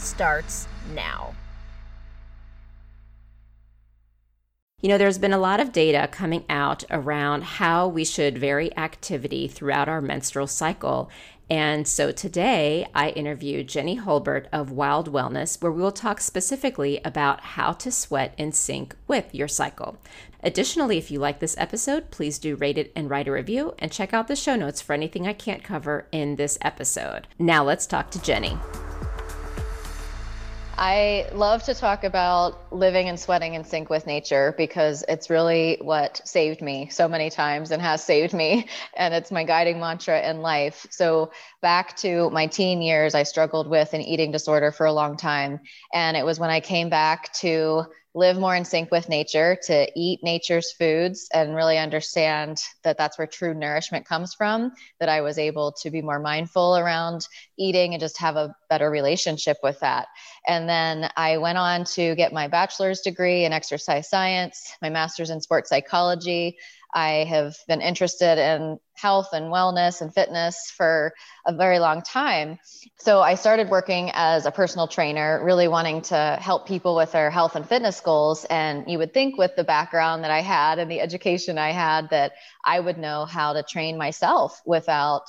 starts now. You know, there's been a lot of data coming out around how we should vary activity throughout our menstrual cycle. And so today I interviewed Jenni Hulburt of Wild Wellness, where we will talk specifically about how to sweat in sync with your cycle. Additionally, if you like this episode, please do rate it and write a review, and check out the show notes for anything I can't cover in this episode. Now let's talk to Jenni. I love to talk about living and sweating in sync with nature because it's really what saved me so many times and has saved me. And it's my guiding mantra in life. So, back to my teen years, I struggled with an eating disorder for a long time. And it was when I came back to live more in sync with nature, to eat nature's foods and really understand that that's where true nourishment comes from, that I was able to be more mindful around eating and just have a better relationship with that. And then I went on to get my bachelor's degree in exercise science, my master's in sports psychology. I have been interested in health and wellness and fitness for a very long time. So I started working as a personal trainer, really wanting to help people with their health and fitness goals. And you would think, with the background that I had and the education I had, that I would know how to train myself without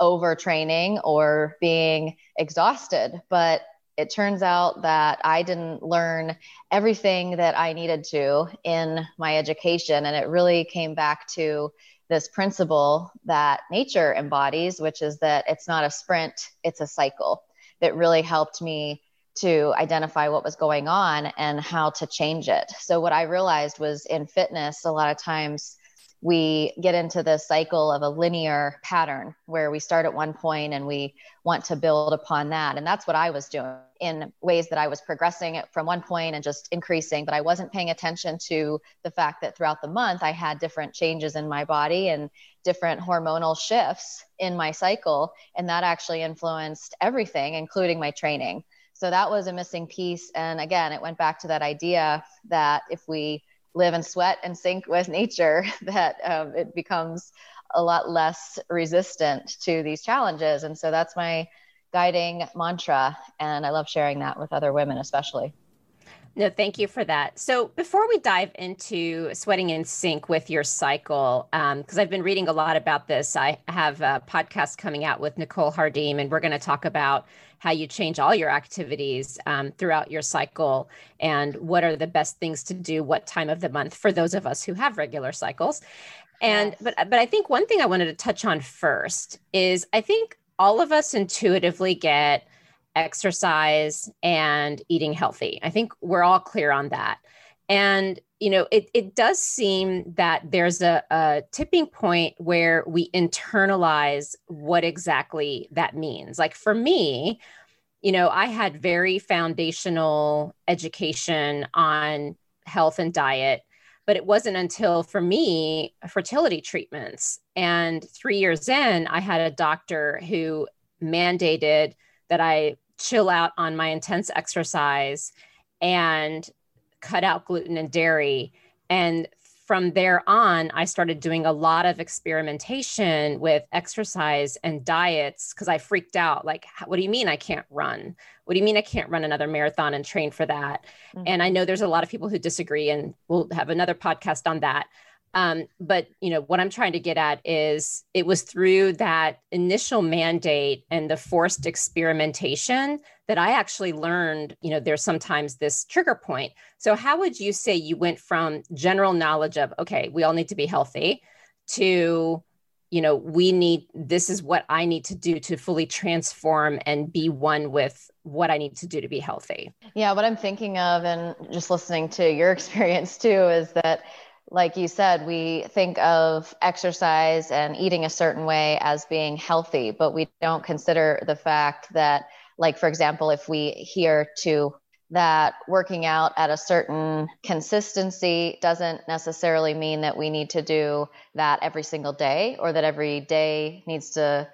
overtraining or being exhausted. But it turns out that I didn't learn everything that I needed to in my education. And it really came back to this principle that nature embodies, which is that it's not a sprint, it's a cycle that really helped me to identify what was going on and how to change it. So, what I realized was in fitness, a lot of times we get into the cycle of a linear pattern where we start at one point and we want to build upon that. And that's what I was doing in ways that I was progressing from one point and just increasing, but I wasn't paying attention to the fact that throughout the month I had different changes in my body and different hormonal shifts in my cycle. And that actually influenced everything, including my training. So that was a missing piece. And again, it went back to that idea that if we live and sweat and sync with nature that um, it becomes a lot less resistant to these challenges and so that's my guiding mantra and i love sharing that with other women especially no, thank you for that. So, before we dive into sweating in sync with your cycle, because um, I've been reading a lot about this, I have a podcast coming out with Nicole Jardim, and we're going to talk about how you change all your activities um, throughout your cycle and what are the best things to do, what time of the month for those of us who have regular cycles. And yes. but but I think one thing I wanted to touch on first is I think all of us intuitively get exercise and eating healthy. I think we're all clear on that. And you know, it, it does seem that there's a, a tipping point where we internalize what exactly that means. Like for me, you know, I had very foundational education on health and diet, but it wasn't until for me fertility treatments. And three years in, I had a doctor who mandated that I chill out on my intense exercise and cut out gluten and dairy. And from there on, I started doing a lot of experimentation with exercise and diets because I freaked out. Like, what do you mean I can't run? What do you mean I can't run another marathon and train for that? Mm-hmm. And I know there's a lot of people who disagree, and we'll have another podcast on that. Um, but you know what I'm trying to get at is it was through that initial mandate and the forced experimentation that I actually learned. You know, there's sometimes this trigger point. So how would you say you went from general knowledge of okay, we all need to be healthy, to you know we need this is what I need to do to fully transform and be one with what I need to do to be healthy. Yeah, what I'm thinking of, and just listening to your experience too, is that like you said, we think of exercise and eating a certain way as being healthy, but we don't consider the fact that, like, for example, if we hear to that working out at a certain consistency doesn't necessarily mean that we need to do that every single day or that every day needs to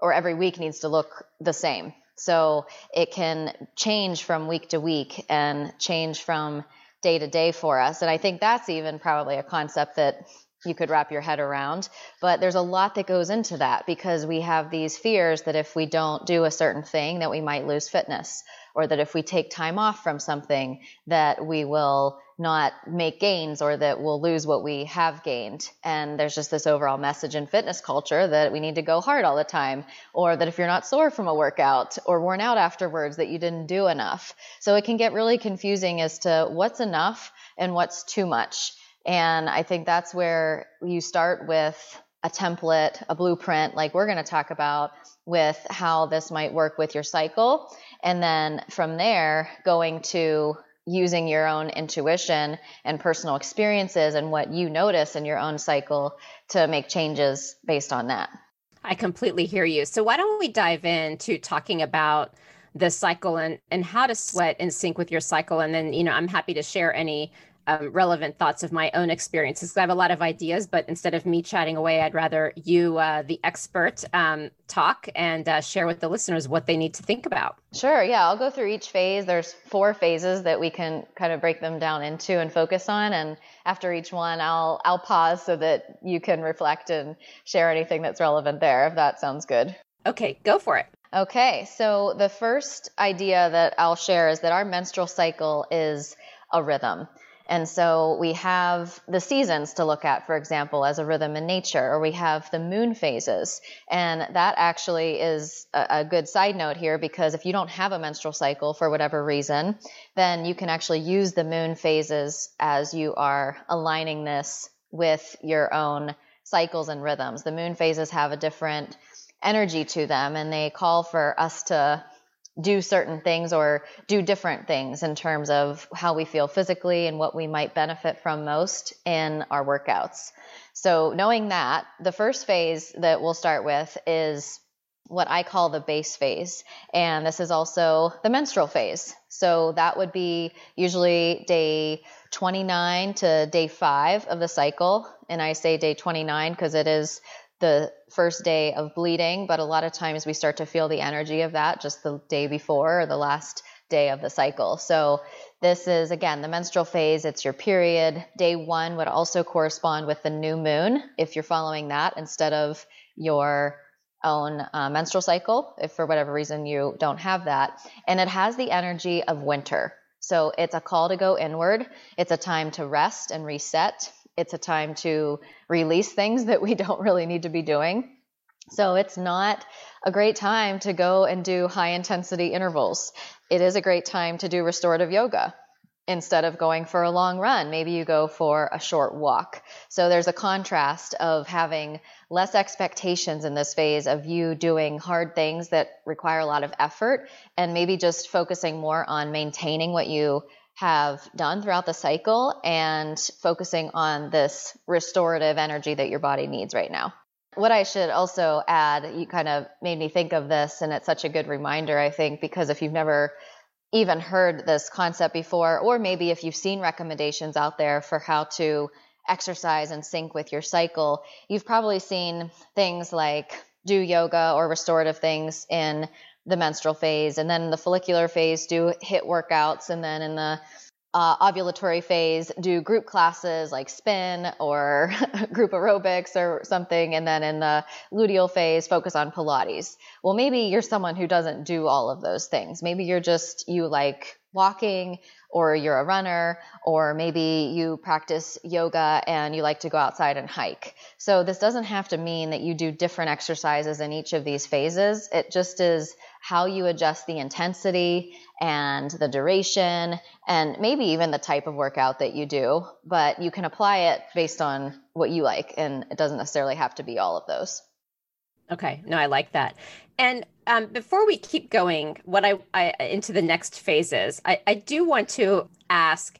or every week needs to look the same. So it can change from week to week and change from day to day for us. And I think that's even probably a concept that you could wrap your head around. But there's a lot that goes into that because we have these fears that if we don't do a certain thing that we might lose fitness or that if we take time off from something that we will not make gains or that we'll lose what we have gained. And there's just this overall message in fitness culture that we need to go hard all the time or that if you're not sore from a workout or worn out afterwards that you didn't do enough. So it can get really confusing as to what's enough and what's too much. And i think that's where you start with a template, a blueprint, like we're going to talk about with how this might work with your cycle. And then from there, going to using your own intuition and personal experiences and what you notice in your own cycle to make changes based on that. I completely hear you. So why don't we dive into talking about the cycle and, and how to sweat in sync with your cycle. And then, you know, I'm happy to share any um, relevant thoughts of my own experiences. I have a lot of ideas, but instead of me chatting away, I'd rather you, uh, the expert, um, talk and uh, share with the listeners what they need to think about. Sure. Yeah, I'll go through each phase. There's four phases that we can kind of break them down into and focus on. And after each one, I'll I'll pause so that you can reflect and share anything that's relevant there. If that sounds good. Okay, go for it. Okay, so the first idea that I'll share is that our menstrual cycle is a rhythm. And so we have the seasons to look at, for example, as a rhythm in nature, or we have the moon phases. And that actually is a, a, good side note here because if you don't have a menstrual cycle for whatever reason, then you can actually use the moon phases as you are aligning this with your own cycles and rhythms. The moon phases have a different energy to them and they call for us to do certain things or do different things in terms of how we feel physically and what we might benefit from most in our workouts. So, knowing that, the first phase that we'll start with is what I call the base phase. And this is also the menstrual phase. So, that would be usually day 29 to day five of the cycle. And I say day 29 because it is the first day of bleeding, but a lot of times we start to feel the energy of that just the day before or the last day of the cycle. So this is again the menstrual phase, it's your period. Day 1 would also correspond with the new moon if you're following that instead of your own uh, menstrual cycle if for whatever reason you don't have that. And it has the energy of winter. So it's a call to go inward. It's a time to rest and reset it's a time to release things that we don't really need to be doing. So it's not a great time to go and do high intensity intervals. It is a great time to do restorative yoga instead of going for a long run. Maybe you go for a short walk. So there's a contrast of having less expectations in this phase of you doing hard things that require a lot of effort and maybe just focusing more on maintaining what you have done throughout the cycle and focusing on this restorative energy that your body needs right now. What I should also add, you kind of made me think of this, and it's such a good reminder, I think, because if you've never even heard this concept before, or maybe if you've seen recommendations out there for how to exercise and sync with your cycle, you've probably seen things like do yoga or restorative things in the menstrual phase. And then the follicular phase, do HIIT workouts. And then in the uh, ovulatory phase, do group classes like spin or group aerobics or something. And then in the luteal phase, focus on Pilates. Well, maybe you're someone who doesn't do all of those things. Maybe you're just, you like walking or you're a runner, or maybe you practice yoga and you like to go outside and hike. So, this doesn't have to mean that you do different exercises in each of these phases. It just is how you adjust the intensity and the duration and maybe even the type of workout that you do, but you can apply it based on what you like, and it doesn't necessarily have to be all of those. Okay, no, I like that. And um, before we keep going, what I, I into the next phases, I, I do want to ask.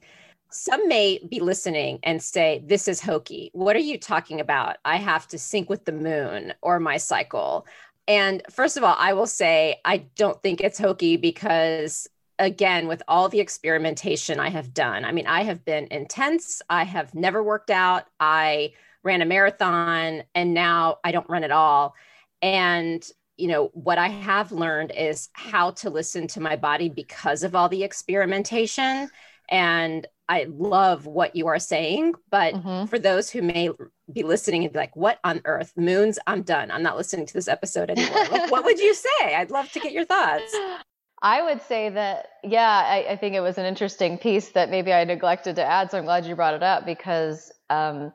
some may be listening and say, This is hokey. What are you talking about? I have to sync with the moon or my cycle. And first of all, I will say, I don't think it's hokey because, again, with all the experimentation I have done, I mean, I have been intense. I have never worked out. I ran a marathon and now I don't run at all. And you know what i have learned is how to listen to my body because of all the experimentation and I love what you are saying, but mm-hmm. for those who may be listening and be like, what on earth? Moons, I'm done. I'm not listening to this episode anymore. like, what would you say? I'd love to get your thoughts. I would say that, yeah, I, I, think it was an interesting piece that maybe I neglected to add. So I'm glad you brought it up because um,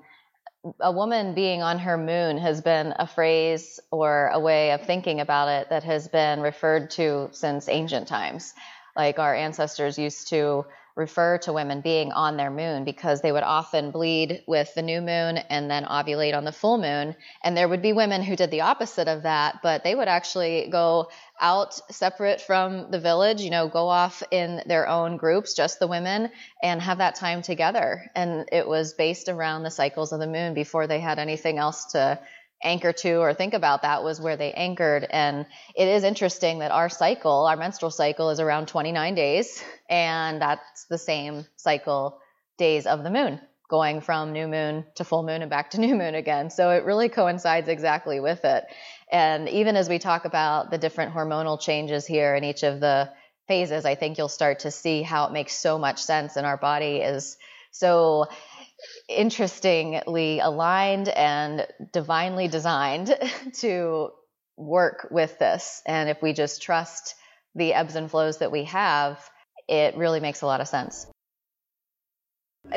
a woman being on her moon has been a phrase or a way of thinking about it that has been referred to since ancient times. Like our ancestors used to refer to women being on their moon because they would often bleed with the new moon and then ovulate on the full moon. And there would be women who did the opposite of that, but they would actually go out separate from the village, you know, go off in their own groups, just the women, and have that time together. And it was based around the cycles of the moon before they had anything else to anchor to or think about that was where they anchored. And it is interesting that our cycle our menstrual cycle is around 29 days and that's the same cycle days of the moon going from new moon to full moon and back to new moon again. So it really coincides exactly with it. And even as we talk about the different hormonal changes here in each of the phases i think you'll start to see how it makes so much sense and our body is so interestingly aligned and divinely designed to work with this. And if we just trust the ebbs and flows that we have, it really makes a lot of sense.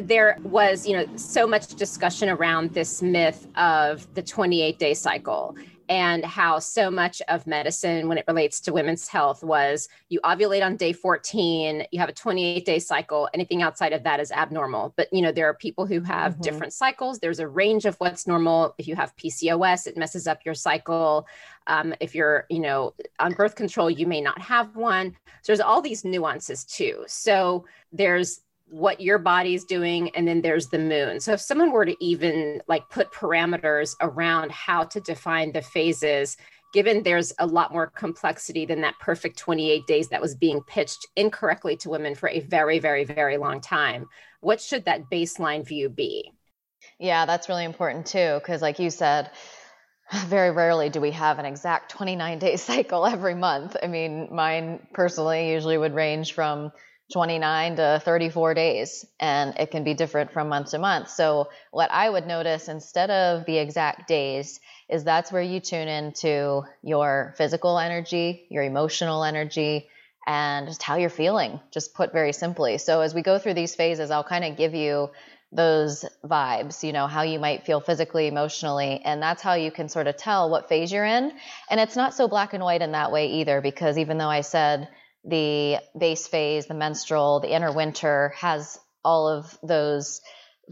There was, you know, so much discussion around this myth of the 28 day cycle and how so much of medicine when it relates to women's health was you ovulate on day 14 you have a 28 day cycle anything outside of that is abnormal. But you know there are people who have mm-hmm. different cycles. There's a range of what's normal. If you have pcos it messes up your cycle. Um, if you're you know on birth control you may not have one. So there's all these nuances too. So there's what your body's doing and then there's the moon. So if someone were to even like put parameters around how to define the phases given there's a lot more complexity than that perfect 28 days that was being pitched incorrectly to women for a very very very long time what should that baseline view be? Yeah that's really important too because like you said very rarely do we have an exact 29 day cycle every month. I mean mine personally usually would range from 29 to 34 days, and it can be different from month to month. So, what I would notice instead of the exact days is that's where you tune into your physical energy, your emotional energy, and just how you're feeling, just put very simply. So, as we go through these phases, I'll kind of give you those vibes, you know, how you might feel physically, emotionally, and that's how you can sort of tell what phase you're in. And it's not so black and white in that way either, because even though I said, the base phase, the menstrual, the inner winter has all of those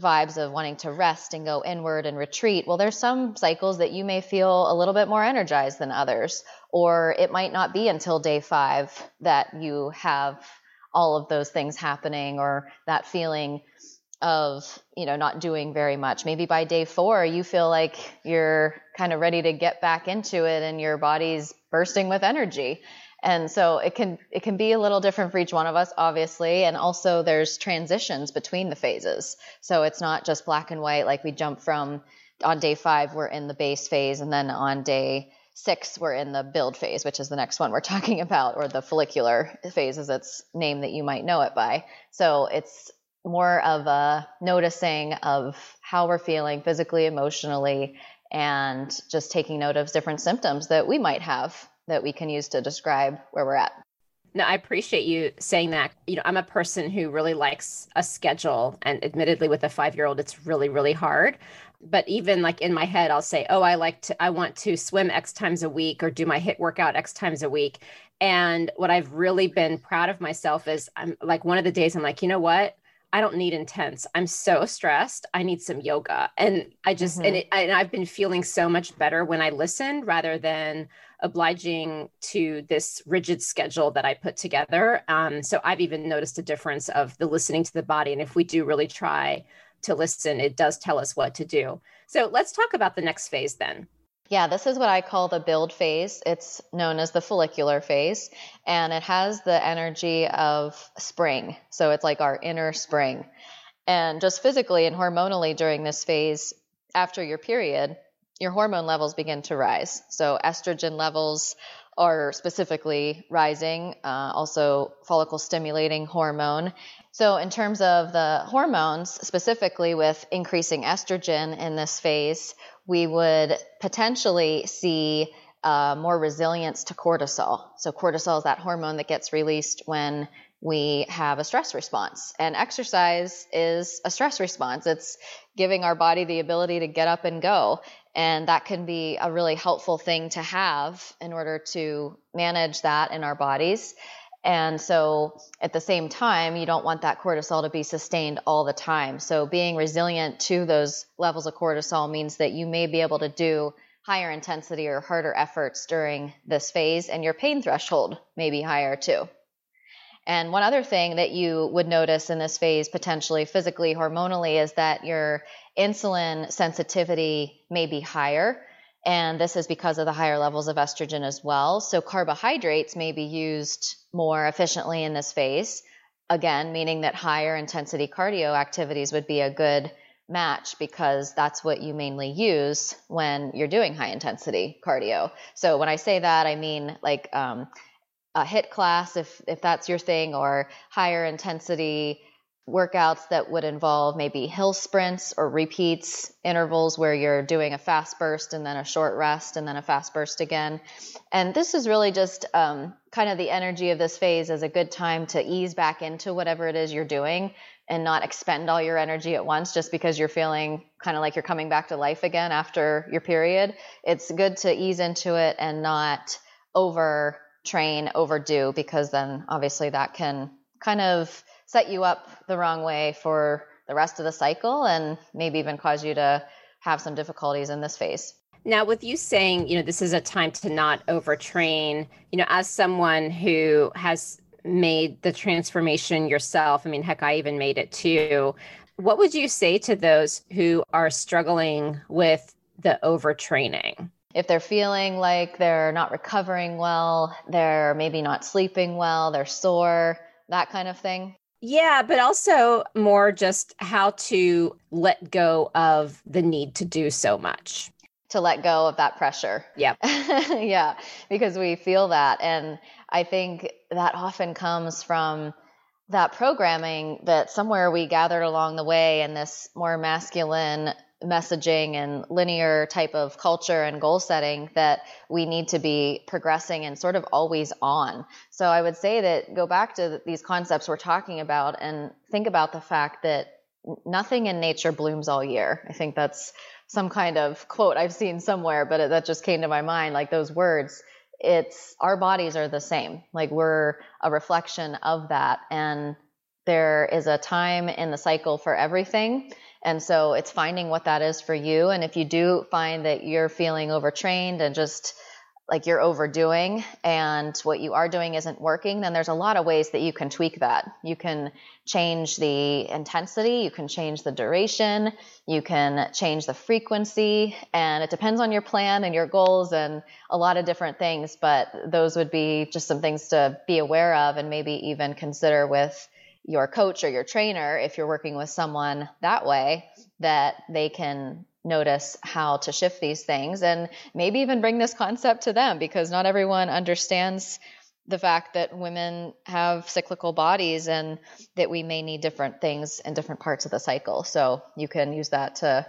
vibes of wanting to rest and go inward and retreat. Well, there's some cycles that you may feel a little bit more energized than others, or it might not be until day five that you have all of those things happening or that feeling of you know not doing very much maybe by day four you feel like you're kind of ready to get back into it and your body's bursting with energy and so it can it can be a little different for each one of us obviously. And also there's transitions between the phases. So it's not just black and white like we jump from on day 5 we're in the base phase and then on day 6 we're in the build phase which is the next one we're talking about or the follicular phase is its name that you might know it by. So it's more of a noticing of how we're feeling physically emotionally and just taking note of different symptoms that we might have that we can use to describe where we're at. No, I appreciate you saying that. You know, I'm a person who really likes a schedule, and admittedly, with a five year old, it's really, really hard. But even like in my head, I'll say, Oh, I like to, I want to swim X times a week or do my HIIT workout X times a week. And what I've really been proud of myself is I'm like one of the days I'm like, you know what? I don't need intense. I'm so stressed. I need some yoga. And I just, mm-hmm. and, it, and I've been feeling so much better when I listen rather than obliging to this rigid schedule that I put together. Um, so I've even noticed a difference of the listening to the body. And if we do really try to listen, it does tell us what to do. So let's talk about the next phase then. Yeah, this is what I call the build phase. It's known as the follicular phase, and it has the energy of spring. So it's like our inner spring. And just physically and hormonally during this phase, after your period, your hormone levels begin to rise. So estrogen levels are specifically rising, uh, also follicle stimulating hormone. So, in terms of the hormones, specifically with increasing estrogen in this phase, we would potentially see uh, more resilience to cortisol. So, cortisol is that hormone that gets released when we have a stress response. And exercise is a stress response. It's giving our body the ability to get up and go. And that can be a really helpful thing to have in order to manage that in our bodies. And so at the same time, you don't want that cortisol to be sustained all the time. So being resilient to those levels of cortisol means that you may be able to do higher intensity or harder efforts during this phase, and your pain threshold may be higher too. And one other thing that you would notice in this phase, potentially physically, hormonally, is that your insulin sensitivity may be higher. And this is because of the higher levels of estrogen as well. So carbohydrates may be used more efficiently in this phase. Again, meaning that higher intensity cardio activities would be a good match because that's what you mainly use when you're doing high intensity cardio. So when I say that, I mean like um, a HIIT class if if that's your thing, or higher intensity workouts that would involve maybe hill sprints or repeats intervals where you're doing a fast burst and then a short rest and then a fast burst again. And this is really just um, kind of the energy of this phase as a good time to ease back into whatever it is you're doing and not expend all your energy at once just because you're feeling kind of like you're coming back to life again after your period. It's good to ease into it and not over train overdo because then obviously that can kind of set you up the wrong way for the rest of the cycle and maybe even cause you to have some difficulties in this phase. Now, with you saying, you know, this is a time to not overtrain, you know, as someone who has made the transformation yourself, I mean, heck, I even made it too. What would you say to those who are struggling with the overtraining? If they're feeling like they're not recovering well, they're maybe not sleeping well, they're sore, that kind of thing. Yeah, but also more just how to let go of the need to do so much. To let go of that pressure. Yeah. yeah, because we feel that. And I think that often comes from that programming that somewhere we gathered along the way in this more masculine messaging and linear type of culture and goal setting that we need to be progressing and sort of always on. So I would say that go back to these concepts we're talking about and think about the fact that nothing in nature blooms all year. I think that's some kind of quote I've seen somewhere, but that just came to my mind like those words. It's our bodies are the same. Like we're a reflection of that and there is a time in the cycle for everything and so it's finding what that is for you. And if you do find that you're feeling overtrained and just like you're overdoing and what you are doing isn't working, then there's a lot of ways that you can tweak that. You can change the intensity, you can change the duration, you can change the frequency, and it depends on your plan and your goals and a lot of different things. But those would be just some things to be aware of and maybe even consider with your coach or your trainer, if you're working with someone that way, that they can notice how to shift these things and maybe even bring this concept to them because not everyone understands the fact that women have cyclical bodies and that we may need different things in different parts of the cycle. So you can use that to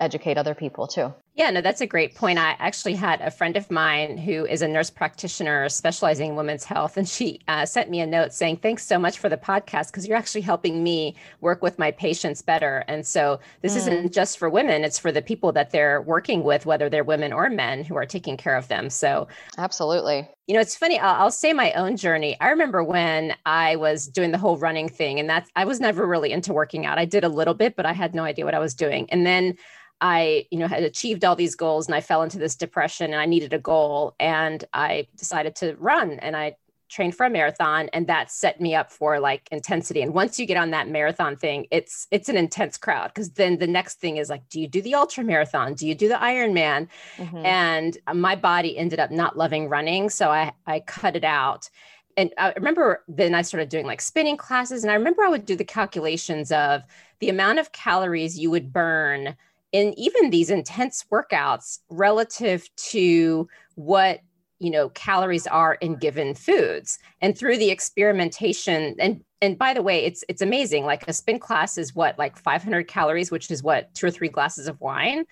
educate other people too. Yeah, no, that's a great point. I actually had a friend of mine who is a nurse practitioner specializing in women's health, and she uh, sent me a note saying, Thanks so much for the podcast because you're actually helping me work with my patients better. And so this mm. isn't just for women, it's for the people that they're working with, whether they're women or men who are taking care of them. So, absolutely. You know, it's funny. I'll, I'll say my own journey. I remember when I was doing the whole running thing, and that's, I was never really into working out. I did a little bit, but I had no idea what I was doing. And then I, you know, had achieved all these goals and I fell into this depression and I needed a goal and I decided to run and I trained for a marathon and that set me up for like intensity. And once you get on that marathon thing it's it's an intense crowd because then the next thing is like do you do the ultra marathon? Do you do the ironman? Mm-hmm. and my body ended up not loving running so i i cut it out. And i remember then i started doing like spinning classes and i remember i would do the calculations of the amount of calories you would burn in even these intense workouts relative to what you know calories are in given foods. And through the experimentation and and by the way it's it's amazing like a spin class is what like 500 calories which is what two or three glasses of wine.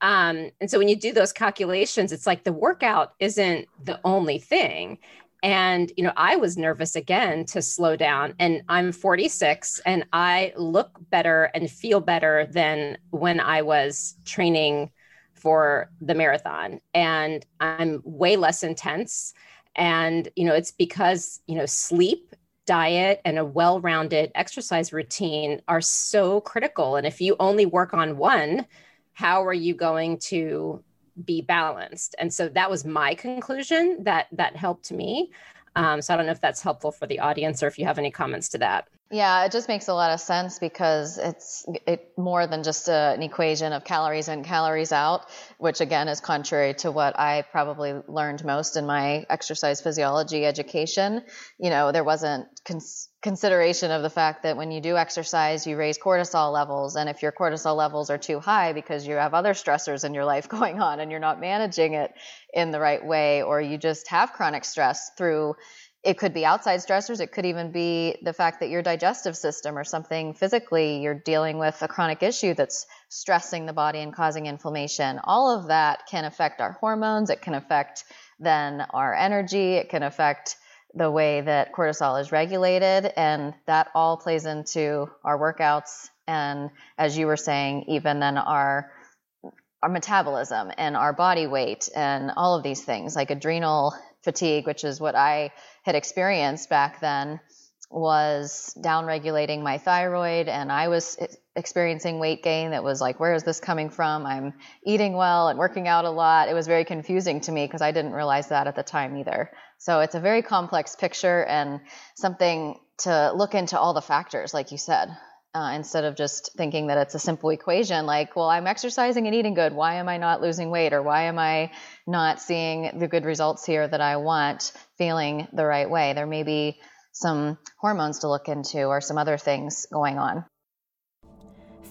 Um, and so when you do those calculations it's like the workout isn't the only thing and you know i was nervous again to slow down and i'm 46 and i look better and feel better than when i was training for the marathon. And i'm way less intense and you know it's because you know sleep diet and a well-rounded exercise routine are so critical. And if you only work on one how are you going to be balanced. And so that was my conclusion that that helped me um, so i don't know if that's helpful for the audience or if you have any comments to that yeah, it just makes a lot of sense because it's it more than just a, an equation of calories in, calories out, which again is contrary to what I probably learned most in my exercise physiology education. You know, there wasn't cons- consideration of the fact that when you do exercise, you raise cortisol levels, and if your cortisol levels are too high because you have other stressors in your life going on and you're not managing it in the right way, or you just have chronic stress through it could be outside stressors. It could even be the fact that your digestive system or something physically, you're dealing with a chronic issue that's stressing the body and causing inflammation. All of that can affect our hormones. It can affect then our energy. It can affect the way that cortisol is regulated. And that all plays into our workouts. And as you were saying, even then our our metabolism and our body weight and all of these things like adrenal fatigue, which is what I had experienced back then, was downregulating my thyroid. And I was experiencing weight gain that was like, where is this coming from? I'm eating well and working out a lot. It was very confusing to me because I didn't realize that at the time either. So it's a very complex picture and something to look into all the factors, like you said uh, instead of just thinking that it's a simple equation like, well, I'm exercising and eating good. Why am I not losing weight? Or why am I not seeing the good results here that I want, feeling the right way? There may be some hormones to look into or some other things going on.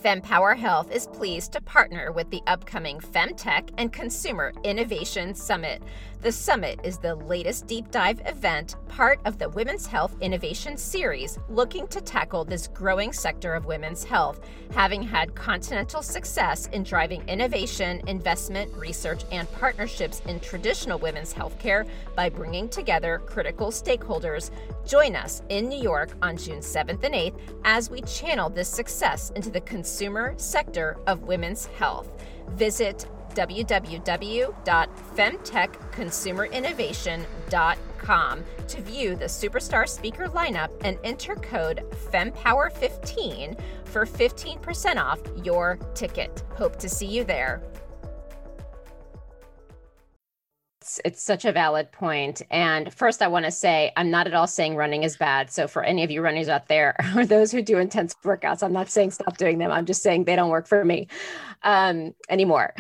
FemPower Health is pleased to partner with the upcoming FemTech and Consumer Innovation Summit. The summit is the latest deep dive event, part of the Women's Health Innovation Series, looking to tackle this growing sector of women's health, having had continental success in driving innovation, investment, research, and partnerships in traditional women's healthcare by bringing together critical stakeholders. Join us in New York on June 7th and 8th as we channel this success into the consumer sector of women's health. Visit www.femtechconsumerinnovation.com to view the superstar speaker lineup and enter code FEMPOWER15 for 15% off your ticket. Hope to see you there. It's it's such a valid point. And first, I want to say I'm not at all saying running is bad. So for any of you runners out there or those who do intense workouts, I'm not saying stop doing them. I'm just saying they don't work for me um, anymore.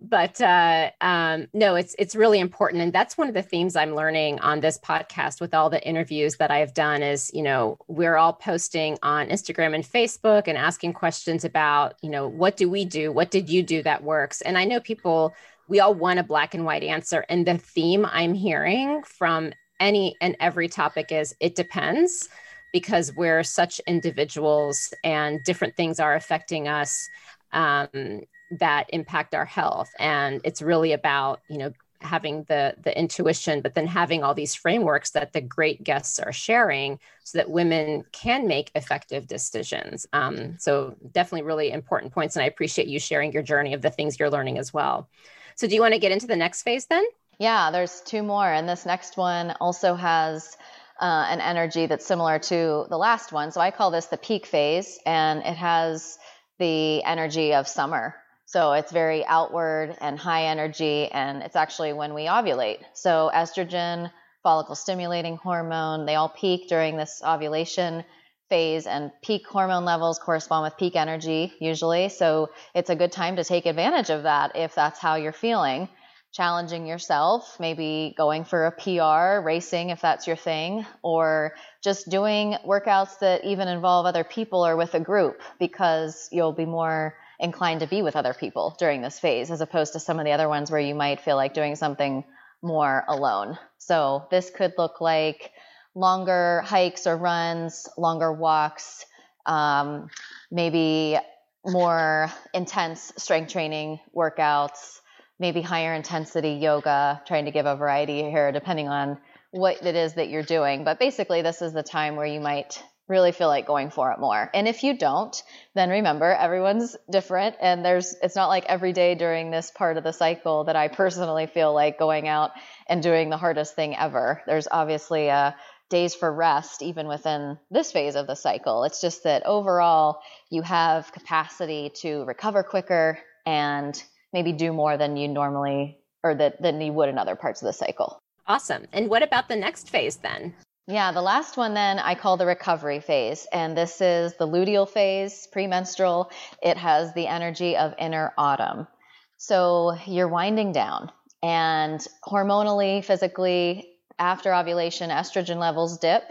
But uh, um, no, it's it's really important, and that's one of the themes I'm learning on this podcast with all the interviews that I've done. Is you know we're all posting on Instagram and Facebook and asking questions about you know what do we do, what did you do that works, and I know people we all want a black and white answer. And the theme I'm hearing from any and every topic is it depends because we're such individuals and different things are affecting us. Um, that impact our health and it's really about you know having the the intuition but then having all these frameworks that the great guests are sharing so that women can make effective decisions um, so definitely really important points and i appreciate you sharing your journey of the things you're learning as well so do you want to get into the next phase then? Yeah there's two more. And this next one also has uh, an energy that's similar to the last one. So i call this the peak phase and it has the energy of summer. So it's very outward and high energy, and it's actually when we ovulate. So estrogen, follicle stimulating hormone, they all peak during this ovulation phase, and peak hormone levels correspond with peak energy usually. So it's a good time to take advantage of that if that's how you're feeling. Challenging yourself, maybe going for a PR, racing if that's your thing, or just doing workouts that even involve other people or with a group because you'll be more inclined to be with other people during this phase, as opposed to some of the other ones where you might feel like doing something more alone. So this could look like longer hikes or runs, longer walks, um, maybe more intense strength training workouts, maybe higher intensity yoga, trying to give a variety here depending on what it is that you're doing. But basically, this is the time where you might really feel like going for it more. And if you don't, then remember everyone's different and there's it's not like every day during this part of the cycle that I personally feel like going out and doing the hardest thing ever. There's obviously uh, days for rest even within this phase of the cycle. It's just that overall you have capacity to recover quicker and maybe do more than you normally or that than you would in other parts of the cycle. Awesome. And what about the next phase then? Yeah, the last one then I call the recovery phase. And this is the luteal phase, premenstrual. It has the energy of inner autumn. So you're winding down, and hormonally, physically, after ovulation, estrogen levels dip.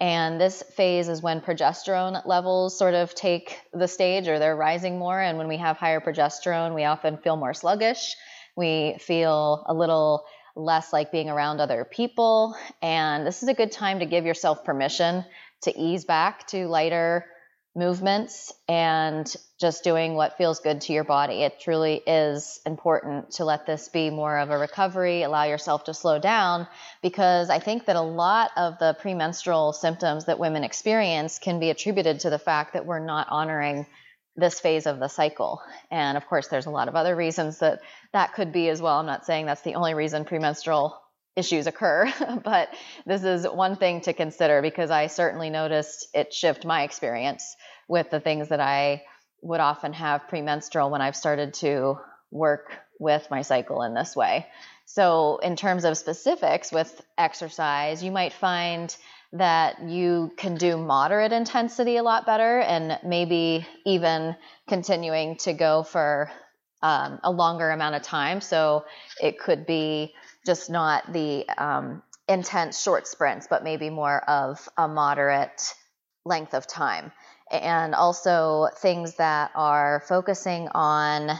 And this phase is when progesterone levels sort of take the stage or they're rising more. And when we have higher progesterone, we often feel more sluggish. We feel a little less like being around other people. And this is a good time to give yourself permission to ease back to lighter movements and just doing what feels good to your body. It truly is important to let this be more of a recovery, allow yourself to slow down, because I think that a lot of the premenstrual symptoms that women experience can be attributed to the fact that we're not honoring this phase of the cycle. And of course, there's a lot of other reasons that that could be as well. I'm not saying that's the only reason premenstrual issues occur, but this is one thing to consider because I certainly noticed it shift my experience with the things that I would often have premenstrual when I've started to work with my cycle in this way. So, in terms of specifics with exercise, you might find that you can do moderate intensity a lot better and maybe even continuing to go for um, a longer amount of time. So it could be just not the um, intense short sprints, but maybe more of a moderate length of time. And also things that are focusing on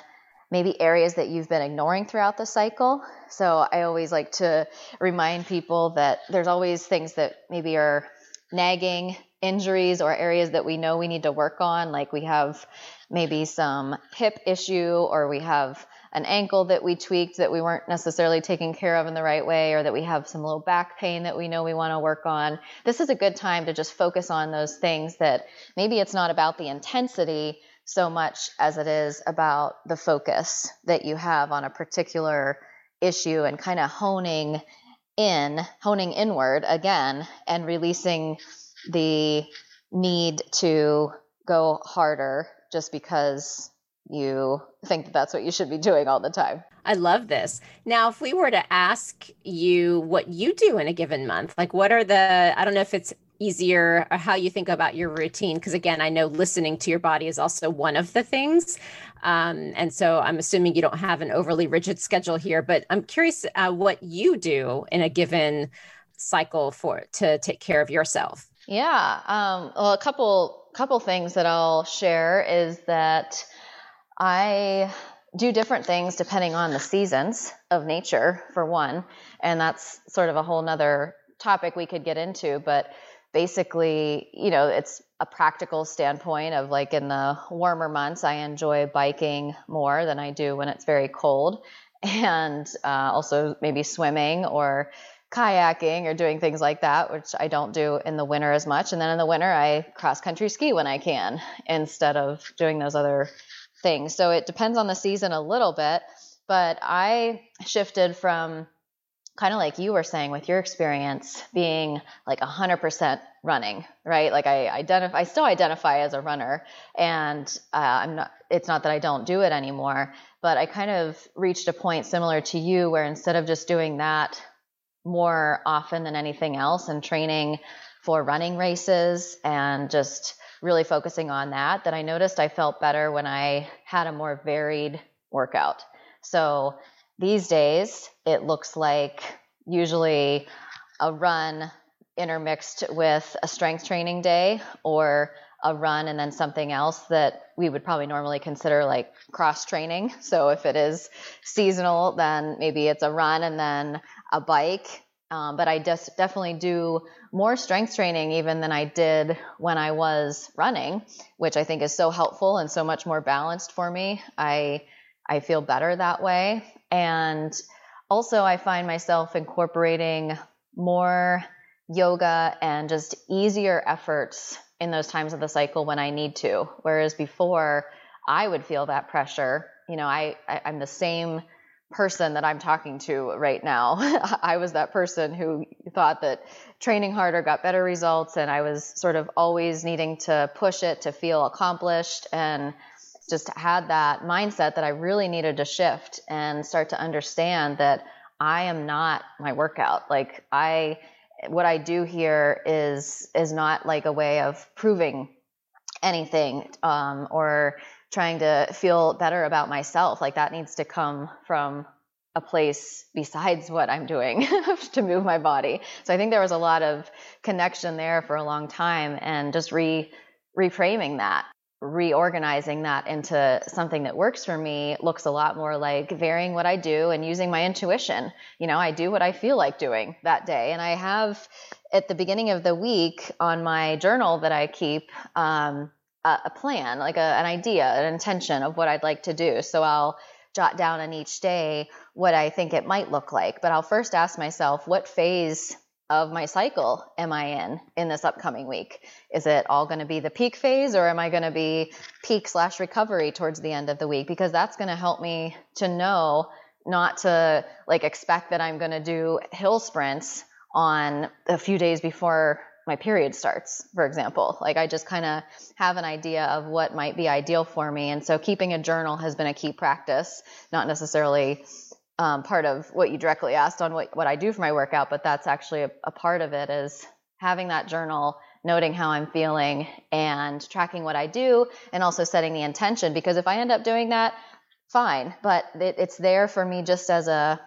maybe areas that you've been ignoring throughout the cycle. So I always like to remind people that there's always things that maybe are nagging injuries or areas that we know we need to work on like we have maybe some hip issue or we have an ankle that we tweaked that we weren't necessarily taking care of in the right way or that we have some low back pain that we know we want to work on this is a good time to just focus on those things that maybe it's not about the intensity so much as it is about the focus that you have on a particular issue and kind of honing in, honing inward again, and releasing the need to go harder just because you think that that's what you should be doing all the time. I love this. Now, if we were to ask you what you do in a given month, like what are the, I don't know if it's easier or how you think about your routine because again i know listening to your body is also one of the things. Um, and so i'm assuming you don't have an overly rigid schedule here but i'm curious uh, what you do in a given cycle for to take care of yourself. Yeah um, well a couple couple things that i'll share is that i do different things depending on the seasons of nature for one and that's sort of a whole nother topic we could get into but basically, you know, it's a practical standpoint of like in the warmer months, I enjoy biking more than I do when it's very cold. And uh, also maybe swimming or kayaking or doing things like that, which I don't do in the winter as much. And then in the winter, I cross country ski when I can instead of doing those other things. So it depends on the season a little bit. But I shifted from kind of like you were saying with your experience being like 100% running right? Like i identify i still identify as a runner and uh, i'm not it's not that i don't do it anymore but i kind of reached a point similar to you where instead of just doing that more often than anything else and training for running races and just really focusing on that that i noticed i felt better when i had a more varied workout. So these days, it looks like usually a run intermixed with a strength training day or a run and then something else that we would probably normally consider like cross training. So if it is seasonal, then maybe it's a run and then a bike. Um, but I just definitely do more strength training even than I did when I was running, which I think is so helpful and so much more balanced for me. I I feel better that way. And also, I find myself incorporating more yoga and just easier efforts in those times of the cycle when I need to. Whereas before, I would feel that pressure. You know, I, I am the same person that I'm talking to right now. I was that person who thought that training harder got better results, and I was sort of always needing to push it to feel accomplished and just had that mindset that I really needed to shift and start to understand that I am not my workout. Like I what I do here is is not like a way of proving anything um, or trying to feel better about myself. Like that needs to come from a place besides what I'm doing to move my body. So I think there was a lot of connection there for a long time and just re reframing that reorganizing that into something that works for me looks a lot more like varying what I do and using my intuition. You know, I do what I feel like doing that day. And I have at the beginning of the week on my journal that I keep um, a, a, plan, like a, an idea, an intention of what I'd like to do. So I'll jot down on each day what I think it might look like. But I'll first ask myself, what phase of my cycle am I in in this upcoming week? Is it all going to be the peak phase or am I going to be peak slash recovery towards the end of the week? Because that's going to help me to know not to like expect that I'm going to do hill sprints on a few days before my period starts, for example. Like I just kind of have an idea of what might be ideal for me. And so keeping a journal has been a key practice, not necessarily um, part of what you directly asked on what, what I do for my workout, but that's actually a, a part of it is having that journal, noting how I'm feeling and tracking what I do and also setting the intention. Because if I end up doing that, fine, but it, it's there for me just as a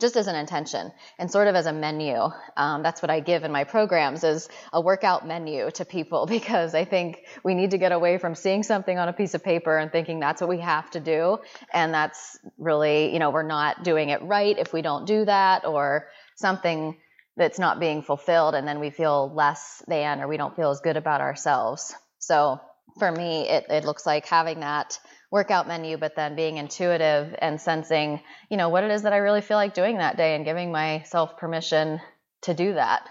just as an intention and sort of as a menu. Um, that's what I give in my programs is a workout menu to people because I think we need to get away from seeing something on a piece of paper and thinking that's what we have to do. And that's really, you know, we're not doing it right if we don't do that or something that's not being fulfilled and then we feel less than or we don't feel as good about ourselves. So for me, it, it looks like having that workout menu, but then being intuitive and sensing, you know, what it is that I really feel like doing that day and giving myself permission to do that.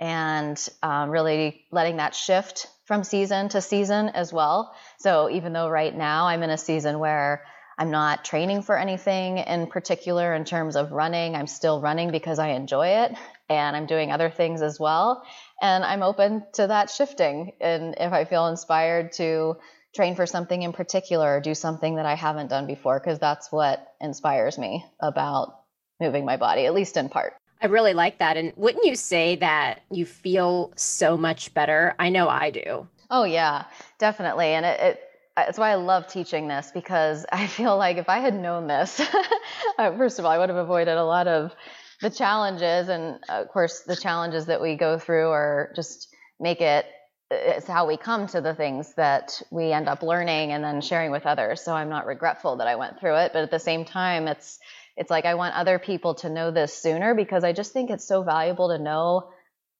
And um, really letting that shift from season to season as well. So even though right now I'm in a season where I'm not training for anything in particular in terms of running, I'm still running because I enjoy it and I'm doing other things as well. And I'm open to that shifting. And if I feel inspired to train for something in particular or do something that I haven't done before because that's what inspires me about moving my body, at least in part. I really like that. And wouldn't you say that you feel so much better? I know I do. Oh, yeah, definitely. And it, it it's why I love teaching this because I feel like if I had known this, first of all, I would have avoided a lot of the challenges. And of course, the challenges that we go through are just make it it's how we come to the things that we end up learning and then sharing with others. So I'm not regretful that I went through it, but at the same time, it's it's like I want other people to know this sooner because I just think it's so valuable to know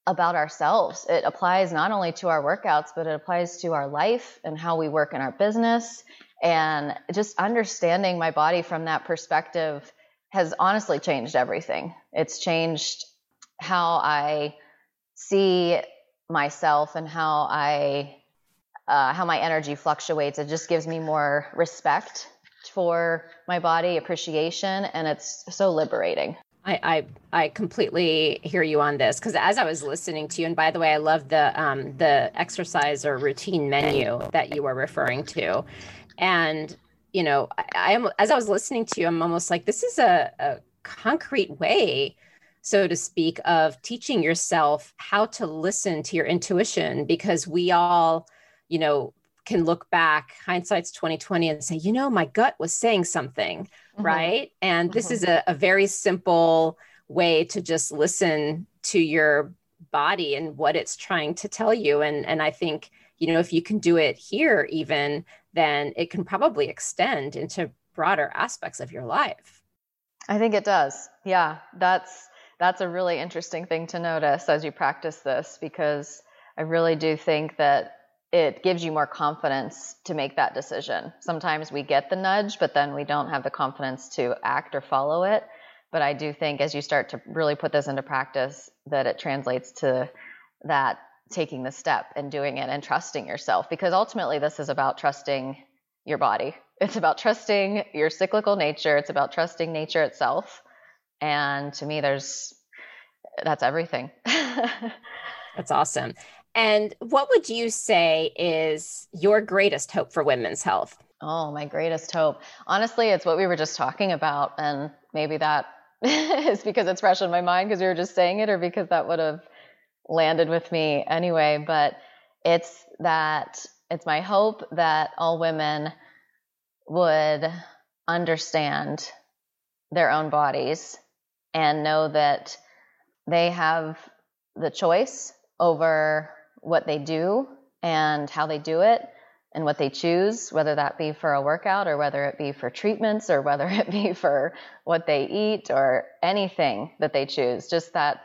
about ourselves. It applies not only to our workouts, but it applies to our life and how we work in our business. And just understanding my body from that perspective has honestly changed everything. It's changed how I see myself and how I uh, how my energy fluctuates. It just gives me more respect for my body, appreciation, and it's so liberating. I, I, I completely hear you on this because as I was listening to you, and by the way, I love the um, the exercise or routine menu that you were referring to, and you know, I, am as I was listening to you, I'm almost like this is a, a concrete way so to speak, of teaching yourself how to listen to your intuition because we all, you know, can look back, hindsight's 2020, and say, you know, my gut was saying something, mm-hmm. right? And mm-hmm. this is a, a very simple way to just listen to your body and what it's trying to tell you. And and I think, you know, if you can do it here even, then it can probably extend into broader aspects of your life. I think it does. Yeah. That's that's a really interesting thing to notice as you practice this because I really do think that it gives you more confidence to make that decision. Sometimes we get the nudge, but then we don't have the confidence to act or follow it. But I do think as you start to really put this into practice, that it translates to that taking the step and doing it and trusting yourself because ultimately this is about trusting your body. It's about trusting your cyclical nature, it's about trusting nature itself and to me, there's that's everything. that's awesome. And what would you say is your greatest hope for women's health? Oh, my greatest hope. Honestly, it's what we were just talking about. And maybe that is because it's fresh in my mind because we were just saying it, or because that would have landed with me anyway. But it's that it's my hope that all women would understand their own bodies and know that they have the choice over what they do and how they do it and what they choose, whether that be for a workout or whether it be for treatments or whether it be for what they eat or anything that they choose. Just that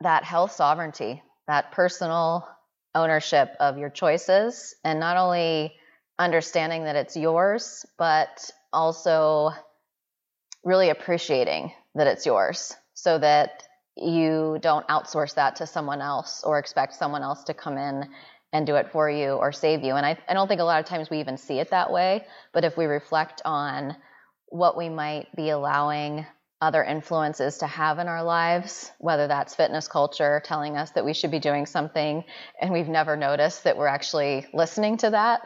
that health sovereignty, that personal ownership of your choices and not only understanding that it's yours, but also really appreciating that it's yours so that you don't outsource that to someone else or expect someone else to come in and do it for you or save you. And I, I don't think a lot of times we even see it that way. But if we reflect on what we might be allowing other influences to have in our lives, whether that's fitness culture telling us that we should be doing something and we've never noticed that we're actually listening to that,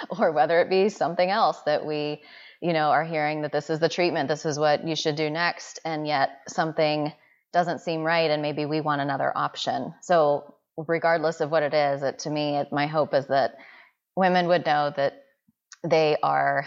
or whether it be something else that we you know, are hearing that this is the treatment, this is what you should do next, and yet something doesn't seem right, and maybe we want another option. So, regardless of what it is, it, to me, it, my hope is that women would know that they are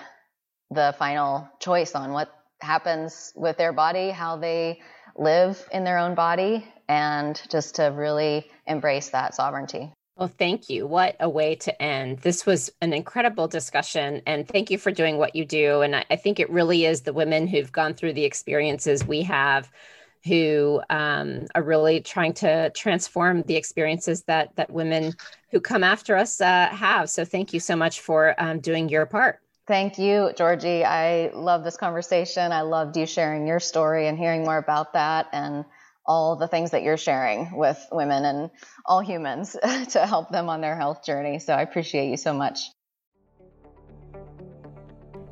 the final choice on what happens with their body, how they live in their own body, and just to really embrace that sovereignty. Well, thank you. What a way to end. This was an incredible discussion, and thank you for doing what you do. And I, I think it really is the women who've gone through the experiences we have who um, are really trying to transform the experiences that that women who come after us uh, have. So thank you so much for um, doing your part. Thank you, Georgie. I love this conversation. I loved you sharing your story and hearing more about that. And all the things that you're sharing with women and all humans to help them on their health journey. So I appreciate you so much.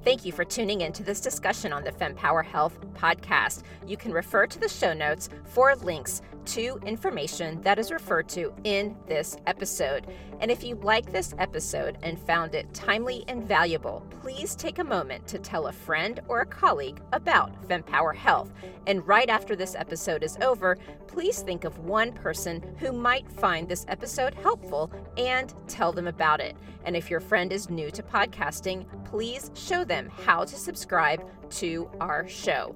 Thank you for tuning in to this discussion on the FemPower Health podcast. You can refer to the show notes for links to information that is referred to in this episode. And if you like this episode and found it timely and valuable, please take a moment to tell a friend or a colleague about FemPower Health. And right after this episode is over, please think of one person who might find this episode helpful and tell them about it. And if your friend is new to podcasting, please show them how to subscribe to our show.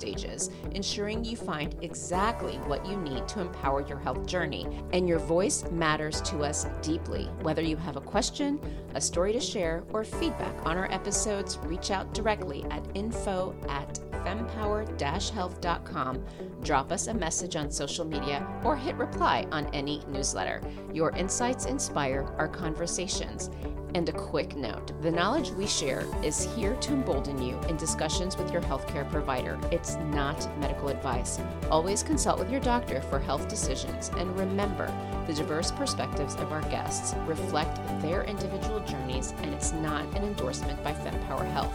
stages, ensuring you find exactly what you need to empower your health journey. And your voice matters to us deeply. Whether you have a question, a story to share, or feedback on our episodes, reach out directly at info at fempower-health.com. Drop us a message on social media or hit reply on any newsletter. Your insights inspire our conversations. And a quick note the knowledge we share is here to embolden you in discussions with your healthcare provider. It's not medical advice. Always consult with your doctor for health decisions. And remember, the diverse perspectives of our guests reflect their individual journeys, and it's not an endorsement by FemPower Health.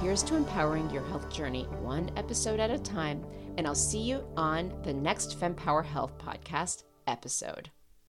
Here's to empowering your health journey one episode at a time, and I'll see you on the next FemPower Health podcast episode.